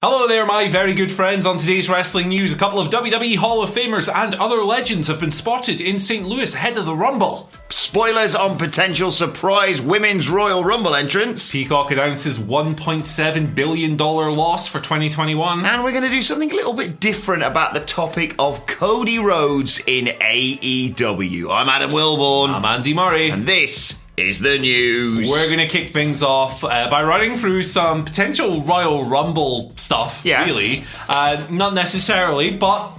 Hello there, my very good friends. On today's wrestling news, a couple of WWE Hall of Famers and other legends have been spotted in St. Louis ahead of the Rumble. Spoilers on potential surprise Women's Royal Rumble entrance. Peacock announces $1.7 billion loss for 2021. And we're going to do something a little bit different about the topic of Cody Rhodes in AEW. I'm Adam Wilborn. I'm Andy Murray. And this is the news. We're going to kick things off uh, by running through some potential Royal Rumble stuff, Yeah. really. Uh, not necessarily, but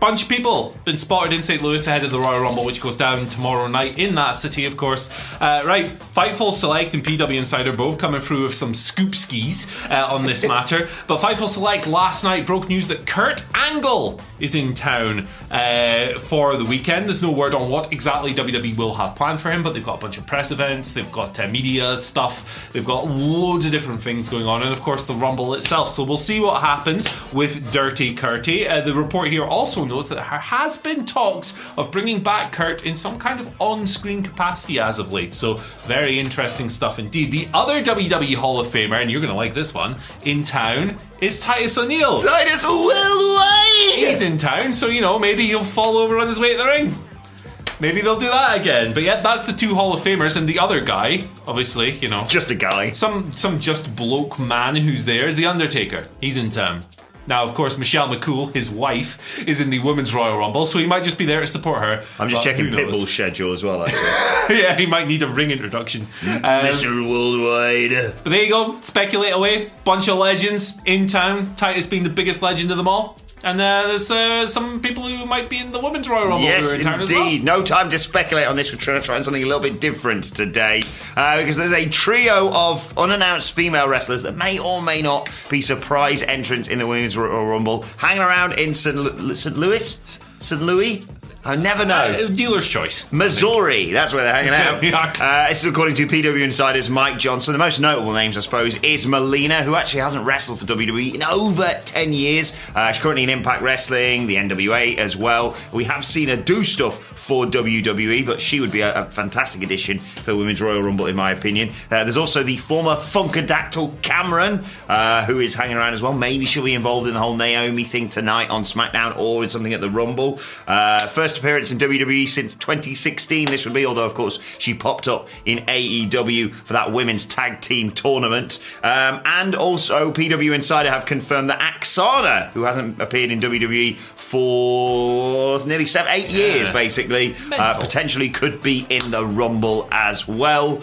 bunch of people been spotted in St. Louis ahead of the Royal Rumble, which goes down tomorrow night in that city, of course. Uh, right, Fightful Select and PW Insider both coming through with some scoop skis uh, on this matter. But Fightful Select last night broke news that Kurt Angle is in town uh, for the weekend. There's no word on what exactly WWE will have planned for him, but they've got a bunch of press events, they've got uh, media stuff, they've got loads of different things going on, and of course the Rumble itself. So we'll see what happens with Dirty Curty. Uh, the report here also notes that there has been talks of bringing back Kurt in some kind of on-screen capacity as of late. So very interesting stuff indeed. The other WWE Hall of Famer, and you're going to like this one, in town is Titus O'Neil. Titus Worldwide! He's in town, so you know maybe he'll fall over on his way to the ring. Maybe they'll do that again. But yeah, that's the two Hall of Famers, and the other guy, obviously, you know, Just a guy. some some just bloke man who's there is the Undertaker. He's in town. Now, of course, Michelle McCool, his wife, is in the Women's Royal Rumble, so he might just be there to support her. I'm just checking? Pitbull's schedule as well, actually. yeah, he might need a ring introduction. Um, Mr. Worldwide. but there you go. Speculate away. Bunch of legends in town. Titus being the biggest legend of them all. And uh, there's uh, some people who might be in the Women's Royal Rumble who Yes, are in town as well. indeed. No time to speculate on this. We're trying to try something a little bit different today uh, because there's a trio of unannounced female wrestlers that may or may not be surprise entrants in the Women's Royal Rumble hanging around in St. Lu- St. Louis? St. Louis? I never know. Uh, dealer's choice. Missouri, that's where they're hanging out. Yeah. uh, this is according to PW Insider's Mike Johnson. The most notable names, I suppose, is Melina, who actually hasn't wrestled for WWE in over 10 years. Uh, she's currently in Impact Wrestling, the NWA as well. We have seen her do stuff for WWE, but she would be a, a fantastic addition to the Women's Royal Rumble, in my opinion. Uh, there's also the former Funkadactyl Cameron, uh, who is hanging around as well. Maybe she'll be involved in the whole Naomi thing tonight on SmackDown or in something at the Rumble. Uh, first appearance in WWE since 2016, this would be, although, of course, she popped up in AEW for that women's tag team tournament. Um, and also, PW Insider have confirmed that Aksana, who hasn't appeared in WWE for nearly seven, eight years, basically, uh, potentially could be in the Rumble as well.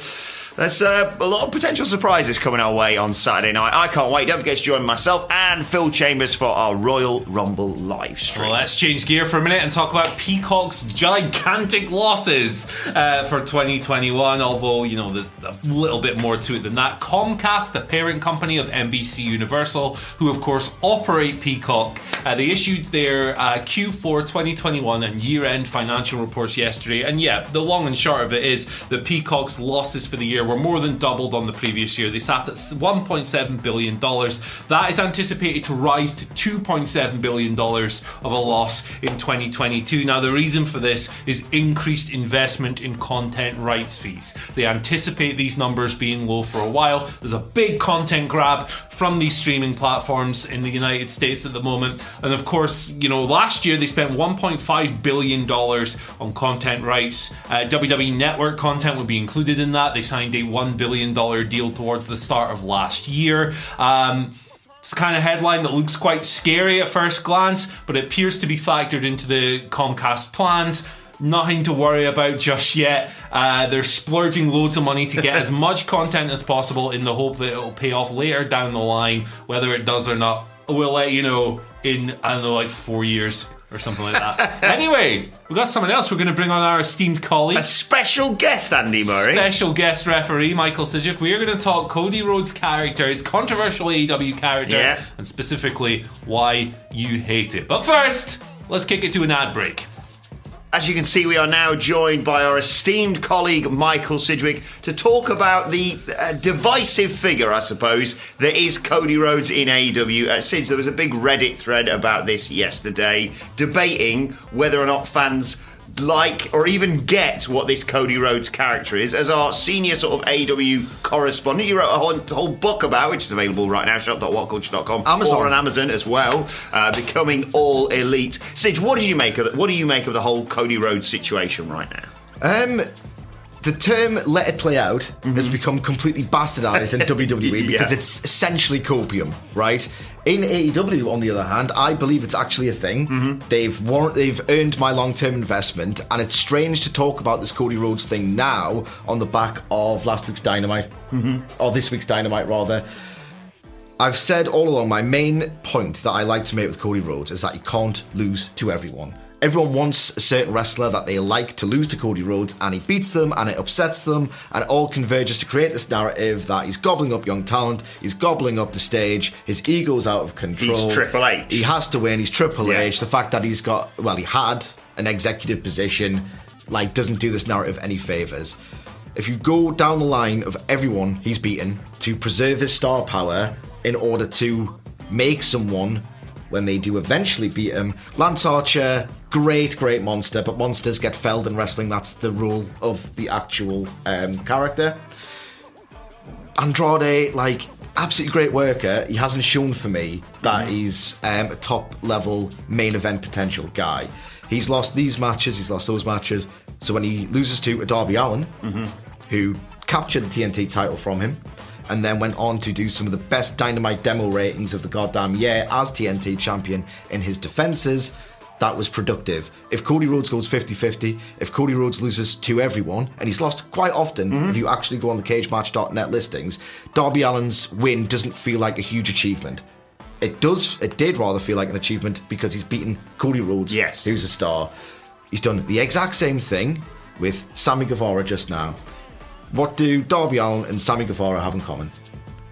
There's uh, a lot of potential surprises coming our way on Saturday night. I can't wait. Don't forget to join myself and Phil Chambers for our Royal Rumble live stream. Well, let's change gear for a minute and talk about Peacock's gigantic losses uh, for 2021. Although, you know, there's a little bit more to it than that. Comcast, the parent company of NBC Universal, who of course operate Peacock, uh, they issued their uh, Q4 2021 and year end financial reports yesterday. And yeah, the long and short of it is that Peacock's losses for the year were more than doubled on the previous year. They sat at $1.7 billion. That is anticipated to rise to $2.7 billion of a loss in 2022. Now, the reason for this is increased investment in content rights fees. They anticipate these numbers being low for a while. There's a big content grab from these streaming platforms in the United States at the moment. And of course, you know, last year they spent $1.5 billion on content rights. Uh, WWE Network content would be included in that. They signed a $1 billion deal towards the start of last year. Um, it's the kind of headline that looks quite scary at first glance, but it appears to be factored into the Comcast plans nothing to worry about just yet. Uh, they're splurging loads of money to get as much content as possible in the hope that it'll pay off later down the line. Whether it does or not, we'll let you know in, I don't know, like four years or something like that. anyway, we've got someone else we're going to bring on our esteemed colleague. A special guest, Andy Murray. Special guest referee Michael Sidgwick. We are going to talk Cody Rhodes' character, his controversial AEW character, Yeah. and specifically why you hate it. But first, let's kick it to an ad break. As you can see, we are now joined by our esteemed colleague Michael Sidgwick to talk about the uh, divisive figure, I suppose, that is Cody Rhodes in AEW. Uh, Sidge, there was a big Reddit thread about this yesterday, debating whether or not fans like or even get what this Cody Rhodes character is. As our senior sort of AW correspondent, you wrote a whole, whole book about, which is available right now, shop.whatculture.com, Amazon. or on Amazon as well, uh, becoming all elite. Sidge, what did you make of it? What do you make of the whole Cody Rhodes situation right now? Um, the term "let it play out" mm-hmm. has become completely bastardized in WWE because Yeah. it's essentially copium, right? In AEW, on the other hand, I believe it's actually a thing. Mm-hmm. They've war- they've earned my long-term investment, and it's strange to talk about this Cody Rhodes thing now on the back of last week's Dynamite, mm-hmm. or this week's Dynamite rather. I've said all along my main point that I like to make with Cody Rhodes is that he can't lose to everyone. Everyone wants a certain wrestler that they like to lose to Cody Rhodes, and he beats them, and it upsets them, and it all converges to create this narrative that he's gobbling up young talent, he's gobbling up the stage, his ego's out of control. He's Triple H. He has to win. He's Triple Yeah. H. The fact that he's got, well, he had an executive position, like, doesn't do this narrative any favors. If you go down the line of everyone he's beaten to preserve his star power in order to make someone when they do eventually beat him, Lance Archer, great, great monster, but monsters get felled in wrestling. That's the rule of the actual um, character. Andrade, like, absolutely great worker. He hasn't shown for me that he's um, a top level main event potential guy. He's lost these matches, he's lost those matches. So when he loses to a Darby Allin, who captured the TNT title from him, and then went on to do some of the best dynamite demo ratings of the goddamn year as TNT champion in his defenses, that was productive. If Cody Rhodes goes 50 50, if Cody Rhodes loses to everyone, and he's lost quite often mm-hmm. if you actually go on the cagematch.net listings, Darby Allin's win doesn't feel like a huge achievement. It does, it did rather feel like an achievement because he's beaten Cody Rhodes, Yes. who's a star. He's done the exact same thing with Sammy Guevara just now. What do Darby Allin and Sammy Guevara have in common?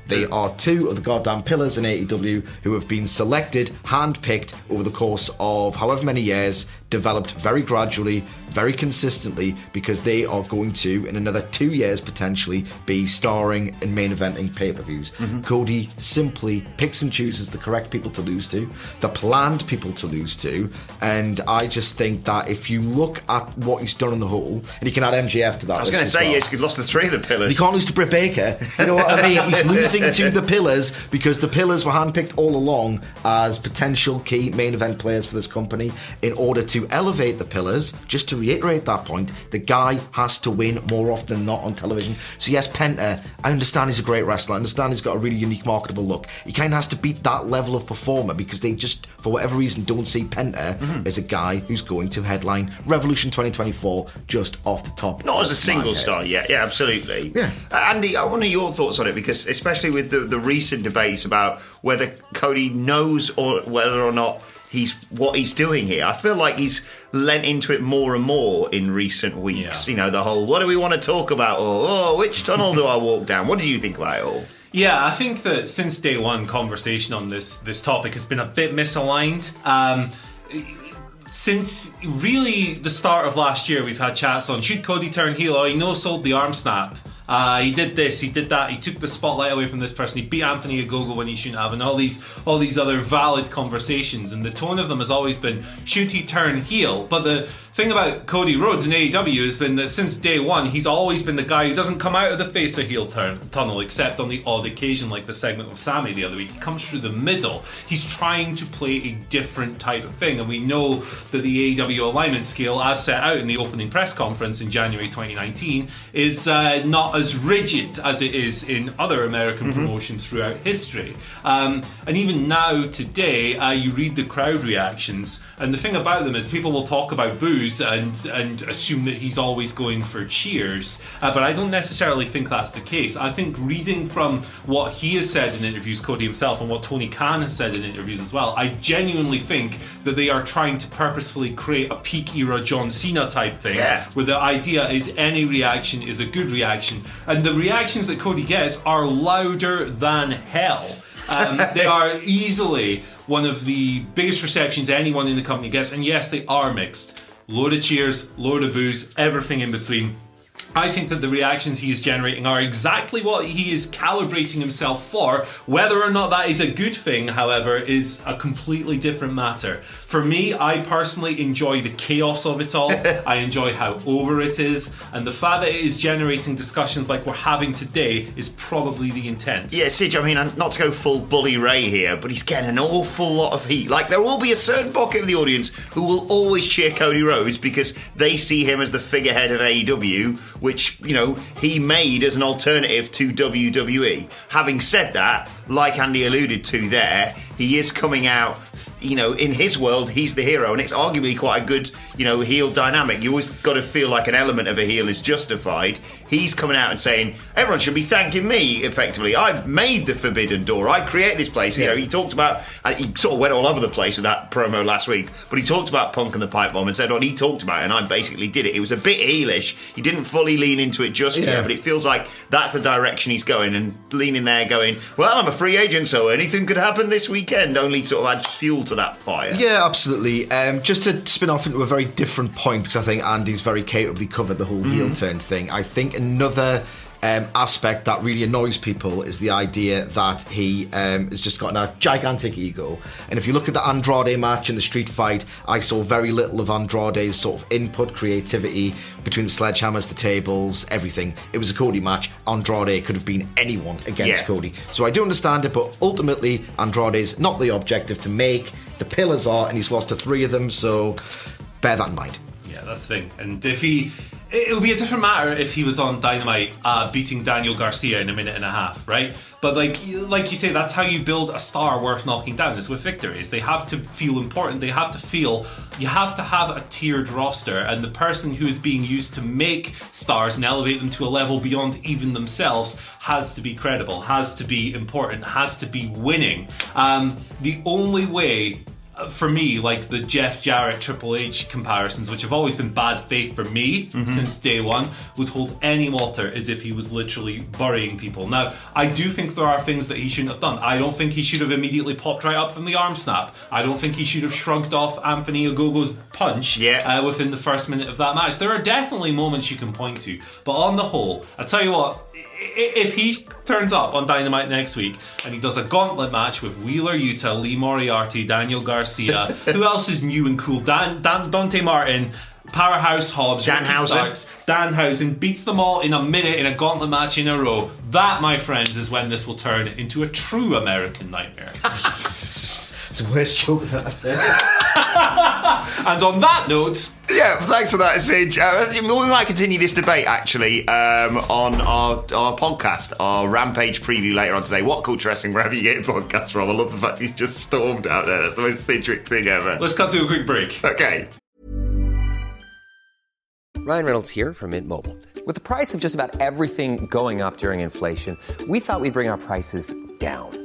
They are two of the goddamn pillars in AEW who have been selected, handpicked over the course of however many years, developed very gradually, very consistently, because they are going to, in another two years potentially, be starring in main eventing pay per views. Mm-hmm. Cody simply picks and chooses the correct people to lose to, the planned people to lose to, and I just think that if you look at what he's done on the whole, and you can add MJF to that. I was going to say, yes, you've lost the three of the pillars. He can't lose to Britt Baker. You know what I mean? He's losing to the pillars because the pillars were handpicked all along as potential key main event players for this company. In order to elevate the pillars, just to reiterate that point, the guy has to win more often than not on television. So yes, Penta, I understand he's a great wrestler. I understand he's got a really unique, marketable look. He kind of has to beat that level of performer because they just, for whatever reason, don't see Penta Mm-hmm. as a guy who's going to headline Revolution 2024 just off the top. Not as a single star yet. Yeah, absolutely. Yeah. Uh, Andy, I want to your thoughts on it because, especially with the, the recent debates about whether Cody knows or whether or not he's what he's doing here. I feel like he's lent into it more and more in recent weeks. Yeah. You know, the whole "what do we want to talk about?" or "oh, which tunnel do I walk down?" What do you think about it all? Yeah, I think that since day one, conversation on this this topic has been a bit misaligned. Um, since really the start of last year, we've had chats on should Cody turn heel? Oh, he no sold the arm snap. Uh, he did this, he did that, he took the spotlight away from this person, he beat Anthony Ogogo when he shouldn't have, and all these all these other valid conversations. And the tone of them has always been, should he turn heel? But the thing about Cody Rhodes in AEW has been that since day one, he's always been the guy who doesn't come out of the face or heel turn, tunnel, except on the odd occasion, like the segment with Sammy the other week. He comes through the middle. He's trying to play a different type of thing, and we know that the AEW alignment scale, as set out in the opening press conference in January 2019, is uh, not as rigid as it is in other American promotions throughout history. Um, and even now, today, uh, you read the crowd reactions, and the thing about them is people will talk about boos and and assume that he's always going for cheers, uh, but I don't necessarily think that's the case. I think reading from what he has said in interviews, Cody himself, and what Tony Khan has said in interviews as well, I genuinely think that they are trying to purposefully create a peak era John Cena type thing, Yeah. where the idea is any reaction is a good reaction, and the reactions that Cody gets are louder than hell. Um, they are easily one of the biggest receptions anyone in the company gets, and yes, they are mixed. Load of cheers, load of boos, everything in between. I think that the reactions he is generating are exactly what he is calibrating himself for. Whether or not that is a good thing, however, is a completely different matter. For me, I personally enjoy the chaos of it all. I enjoy how over it is, and the fact that it is generating discussions like we're having today is probably the intent. Yeah, Sidge, I mean, not to go full Bully Ray here, but he's getting an awful lot of heat. Like, there will be a certain pocket of the audience who will always cheer Cody Rhodes because they see him as the figurehead of AEW, which, you know, he made as an alternative to WWE. Having said that, like Andy alluded to there, he is coming out. You know, in his world, he's the hero, and it's arguably quite a good, you know, heel dynamic. You always got to feel like an element of a heel is justified. He's coming out and saying everyone should be thanking me. Effectively, I've made the forbidden door. I create this place. You know, he talked about. uh, He sort of went all over the place with that promo last week, but he talked about Punk and the pipe bomb and said what he talked about, and I basically did it. It was a bit heelish. He didn't fully lean into it just Yeah. yet, but it feels like that's the direction he's going, and leaning there, going, "Well, I'm a free agent, so anything could happen this weekend." Only sort of adds fuel to that fire. Yeah, absolutely. Um, just to spin off into a very different point, because I think Andy's very capably covered the whole heel turn thing. I think another um, aspect that really annoys people is the idea that he um, has just got a gigantic ego. And if you look at the Andrade match and the street fight, I saw very little of Andrade's sort of input, creativity between the sledgehammers, the tables, everything. It was a Cody match. Andrade could have been anyone against Yeah. Cody. So I do understand it, but ultimately, Andrade's not the objective to make. The pillars are, and he's lost to three of them, so bear that in mind. Yeah, that's the thing. And if he, it would be a different matter if he was on Dynamite uh, beating Daniel Garcia in a minute and a half, right? But like, like you say, that's how you build a star worth knocking down. Is with victories. They have to feel important. They have to feel. You have to have a tiered roster, and the person who is being used to make stars and elevate them to a level beyond even themselves has to be credible, has to be important, has to be winning. Um, the only way for me, like the Jeff Jarrett Triple H comparisons, which have always been bad faith for me since day one, would hold any water as if he was literally burying people. Now, I do think there are things that he shouldn't have done. I don't think he should have immediately popped right up from the arm snap. I don't think he should have shrugged off Anthony Ogogo's punch Yeah. uh, within the first minute of that match. There are definitely moments you can point to, but on the whole, I tell you what. If he turns up on Dynamite next week and he does a gauntlet match with Wheeler Yuta, Lee Moriarty, Daniel Garcia, who else is new and cool? Dan, Dan Dante Martin, Powerhouse Hobbs, Danhausen. Starks, Danhausen beats them all in a minute in a gauntlet match in a row. That, my friends, is when this will turn into a true American nightmare. It's the worst joke I've ever heard. and on that note, Yeah, thanks for that, Sidge. Uh, we might continue this debate actually um, on our, our podcast, our Rampage preview later on today. What culture wrestling? Wherever you get your podcast from, I love the fact he's just stormed out there. That's the most Sidgwick thing ever. let's cut to a quick break. Okay. Ryan Reynolds here from Mint Mobile. With the price of just about everything going up during inflation, we thought we'd bring our prices down.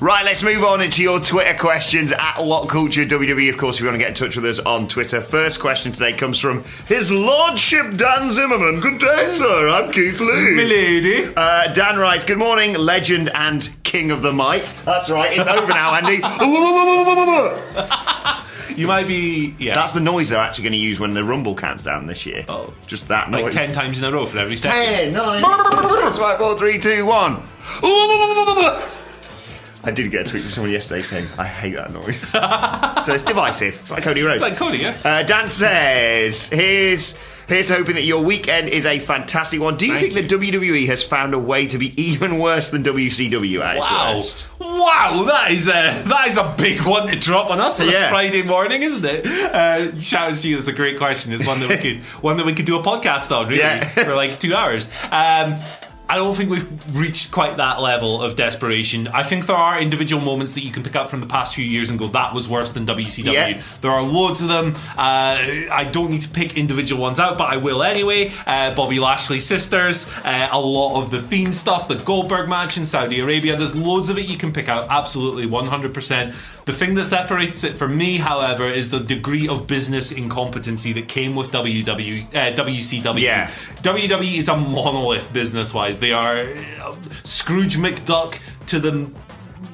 Right, let's move on into your Twitter questions at What Culture WWE. Of course, if you want to get in touch with us on Twitter, first question today comes from His Lordship Dan Zimmerman. Good day, sir. I'm Keith Lee. Milady. Uh, Dan writes, Good morning, legend and king of the mic. That's right, it's over now, Andy. You might be, yeah, That's the noise they're actually going to use when the Rumble counts down this year. Oh. Just that like noise. 10 times in a row for every step. 10, 9, 6, 5, 4, 3, 2, 1. I did get a tweet from someone yesterday saying, I hate that noise. so it's divisive. It's like Cody Rhodes. Like Cody, yeah. Uh, Dan says, here's, here's hoping that your weekend is a fantastic one. Do you Thank think the WWE has found a way to be even worse than WCW at its Wow. worst? Wow, that is a that is a big one to drop on us on Yeah. a Friday morning, isn't it? Uh, shout out to you. That's a great question. It's one that we could one that we could do a podcast on, really, Yeah. for like two hours. Um, I don't think we've reached quite that level of desperation. I think there are individual moments that you can pick up from the past few years and go, that was worse than WCW. Yeah. There are loads of them. Uh, I don't need to pick individual ones out, but I will anyway. Uh, Bobby Lashley sisters, uh, a lot of the Fiend stuff, the Goldberg match in Saudi Arabia. There's loads of it you can pick out, absolutely 100%. The thing that separates it from me, however, is the degree of business incompetency that came with WW, uh, WCW. Yeah. WWE is a monolith business wise. They are uh, Scrooge McDuck to the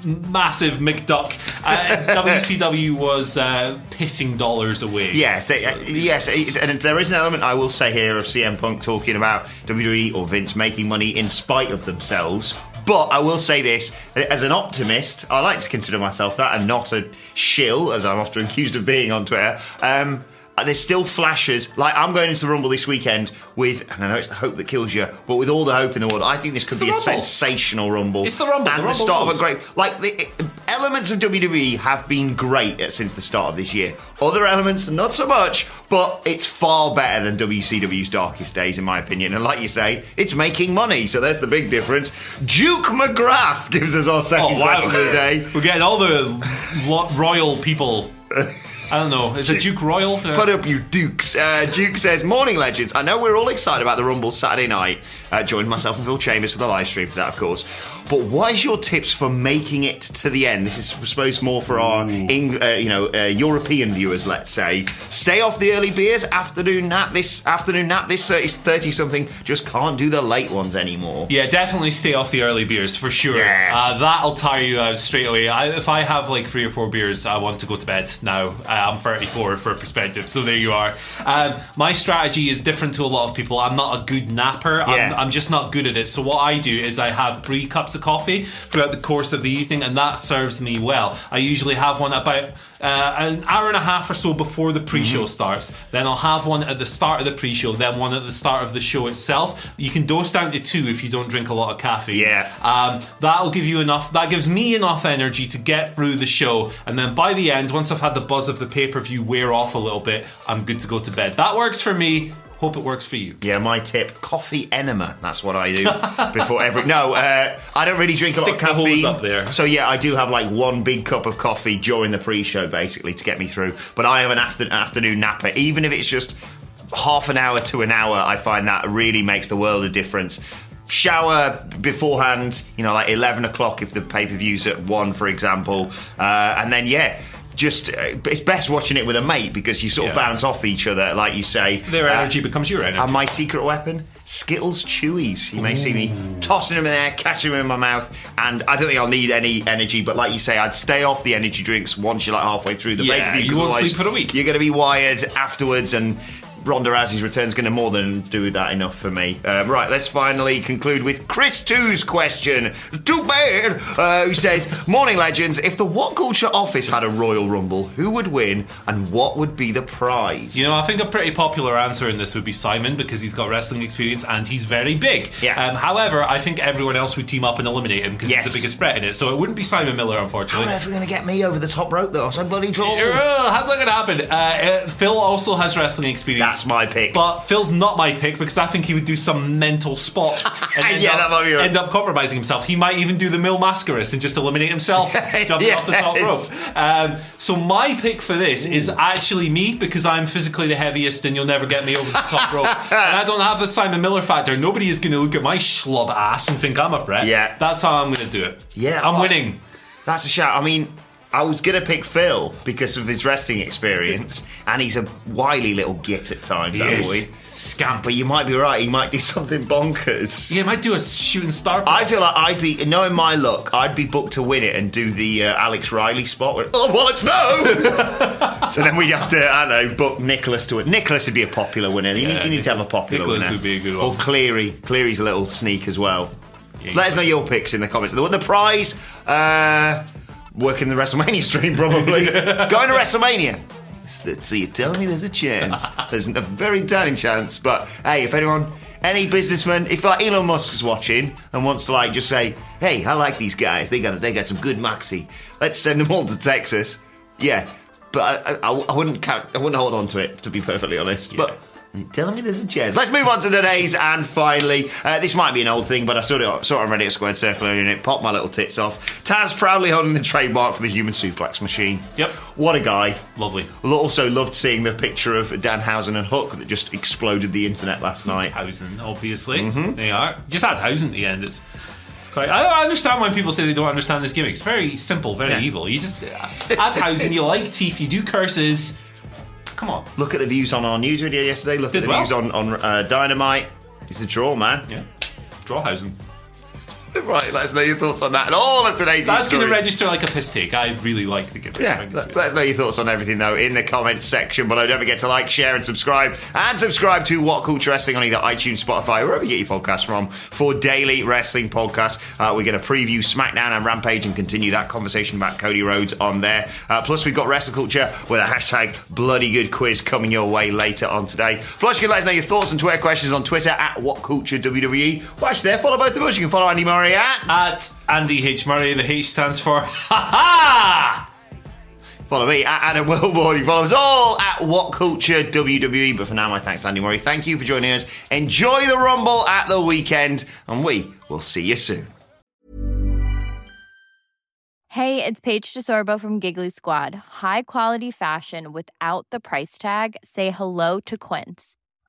massive McDuck. Uh, WCW was uh, pissing dollars away. Yes, they, uh, yes, and there is an element I will say here of CM Punk talking about WWE or Vince making money in spite of themselves. But I will say this: as an optimist, I like to consider myself that, and not a shill, as I'm often accused of being on Twitter. Um, there's still flashes. Like I'm going into the Rumble this weekend with, and I know it's the hope that kills you, but with all the hope in the world, I think this could be a Rumble. sensational Rumble. It's the Rumble. and The the, Rumble start of a great like the elements of WWE have been great since the start of this year. Other elements, not so much, but it's far better than WCW's darkest days, in my opinion. And like you say, it's making money, so there's the big difference. Duke McGrath gives us our second Oh, wow. question of the day. We're getting all the royal people. I don't know. Is it Duke Royal? Uh, Put up, you dukes. Uh, Duke says, Morning, legends. I know we're all excited about the Rumble Saturday night. Uh, joined myself and Phil Chambers for the live stream for that, of course. But what is your tips for making it to the end? This is, supposed more for our Eng- uh, you know, uh, European viewers, let's say. Stay off the early beers, afternoon nap. This afternoon nap, this 30 something just can't do the late ones anymore. Yeah, definitely stay off the early beers for sure. Yeah. Uh, that'll tire you out straight away. I, if I have like three or four beers, I want to go to bed now. Uh, I'm 34 for perspective, so there you are. Um, my strategy is different to a lot of people. I'm not a good napper. I'm, Yeah. I'm just not good at it. So what I do is I have three cups of coffee throughout the course of the evening, and that serves me well. I usually have one about uh, an hour and a half or so before the pre-show starts. Then I'll have one at the start of the pre-show, then one at the start of the show itself. You can dose down to two if you don't drink a lot of caffeine. Yeah. Um, that'll give you enough. That gives me enough energy to get through the show, and then by the end, once I've had the buzz of the pay per view wear off a little bit, I'm good to go to bed. That works for me. Hope it works for you. Yeah, my tip: coffee enema. That's what I do before every. No, uh, I don't really drink a lot Stick of caffeine. up there. So yeah, I do have like one big cup of coffee during the pre-show, basically, to get me through. But I am an after- afternoon napper, even if it's just half an hour to an hour. I find that really makes the world of difference. Shower beforehand, you know, like eleven o'clock if the pay per view's at one, for example, uh, and then yeah. Just, uh, it's best watching it with a mate because you sort of Yeah. bounce off each other, like you say. Their Uh, energy becomes your energy. and my secret weapon, Skittles Chewies. You may see me tossing them in there, catching them in my mouth, and I don't think I'll need any energy. But like you say, I'd stay off the energy drinks once you're like halfway through the Yeah, you won't sleep for a week. You're going to be wired afterwards, and Ronda Rousey's return's going to more than do that enough for me. Um, right, let's finally conclude with Chris 2's question. Too bad. Uh, who says, "Morning legends. If the What Culture office had a Royal Rumble, who would win, and what would be the prize?" You know, I think a pretty popular answer in this would be Simon because he's got wrestling experience and he's very big. Yeah. Um, however, I think everyone else would team up and eliminate him because Yes. he's the biggest threat in it. So it wouldn't be Simon Miller, How unfortunately. earth are we going to get me over the top rope, though? I'm so bloody tall. How's that going to happen? Uh, uh, Phil also has wrestling experience. That's my pick. But Phil's not my pick because I think he would do some mental spot and end, Yeah, up, that might be right. end up compromising himself. He might even do the Mil Mascaras and just eliminate himself jumping off the top rope. Um, so my pick for this is actually me because I'm physically the heaviest and you'll never get me over the top rope. And I don't have the Simon Miller factor. Nobody is going to look at my schlub ass and think I'm a threat. Yeah. That's how I'm going to do it. Yeah, I'm I- winning. That's a shout. I mean, I was going to pick Phil because of his wrestling experience, and he's a wily little git at times, that Yes. boy. Scamp. But you might be right, he might do something bonkers. Yeah, he might do a shooting star. I feel like I'd be, knowing my luck, I'd be booked to win it and do the uh, Alex Riley spot where, oh, bollocks, no! so then we'd have to, I don't know, book Nicholas to it. Nicholas would be a popular winner. You, Yeah, need, you need to have a popular Nicholas winner. would be a good one. Or Cleary. Cleary's a little sneak as well. Yeah, Let us know your picks in the comments. The, the prize, uh, working the WrestleMania stream probably. Going to WrestleMania. So you're telling me there's a chance? There's a very tiny chance, but hey, if anyone, any businessman, if like Elon Musk's watching and wants to like just say, hey, I like these guys. They got they got some good moxie. Let's send them all to Texas. Yeah, but I, I, I wouldn't count, I wouldn't hold on to it to be perfectly honest. But Telling me there's a chance. Let's move on to today's, and finally, uh, this might be an old thing, but I saw it, saw it on Reddit Squared Circle and it popped my little tits off. Taz proudly holding the trademark for the human suplex machine. Yep. What a guy. Lovely. Also loved seeing the picture of Danhausen and Hook that just exploded the internet last night. Hausen, obviously. Mm-hmm. They are. Just add Hausen at the end. It's, it's quite. I, understand when people say they don't understand this gimmick. It's very simple, very Yeah. evil. You just add Hausen, you like teeth, you do curses. Come on. Look at the views on our news video yesterday. Look Did at the well. views on, on uh, Dynamite. It's a draw, man. Yeah. Draw Hausen. Right, let us know your thoughts on that and all of today's That's going to register like a piss take. I really like the. I Yeah, let, let us know your thoughts on everything though in the comments section below. Don't forget to like, share, and subscribe. And subscribe to What Culture Wrestling on either iTunes, Spotify, wherever you get your podcasts from for daily wrestling podcasts. Uh, we're going to preview SmackDown and Rampage and continue that conversation about Cody Rhodes on there. Uh, plus, we've got Wrestle Culture with a hashtag Bloody Good Quiz coming your way later on today. Plus, you can let us know your thoughts and Twitter questions on Twitter at What Culture WWE. Well, actually, there, follow both of us. You can follow Andy Murray at. At Andy H. Murray, the H stands for Ha Ha! Follow me at Adam Wilborn. You follow us all at What Culture WWE. But for now, my thanks Andy Murray. Thank you for joining us. Enjoy the Rumble at the weekend, and we will see you soon. Hey, it's Paige DeSorbo from Giggly Squad. High quality fashion without the price tag. Say hello to Quince.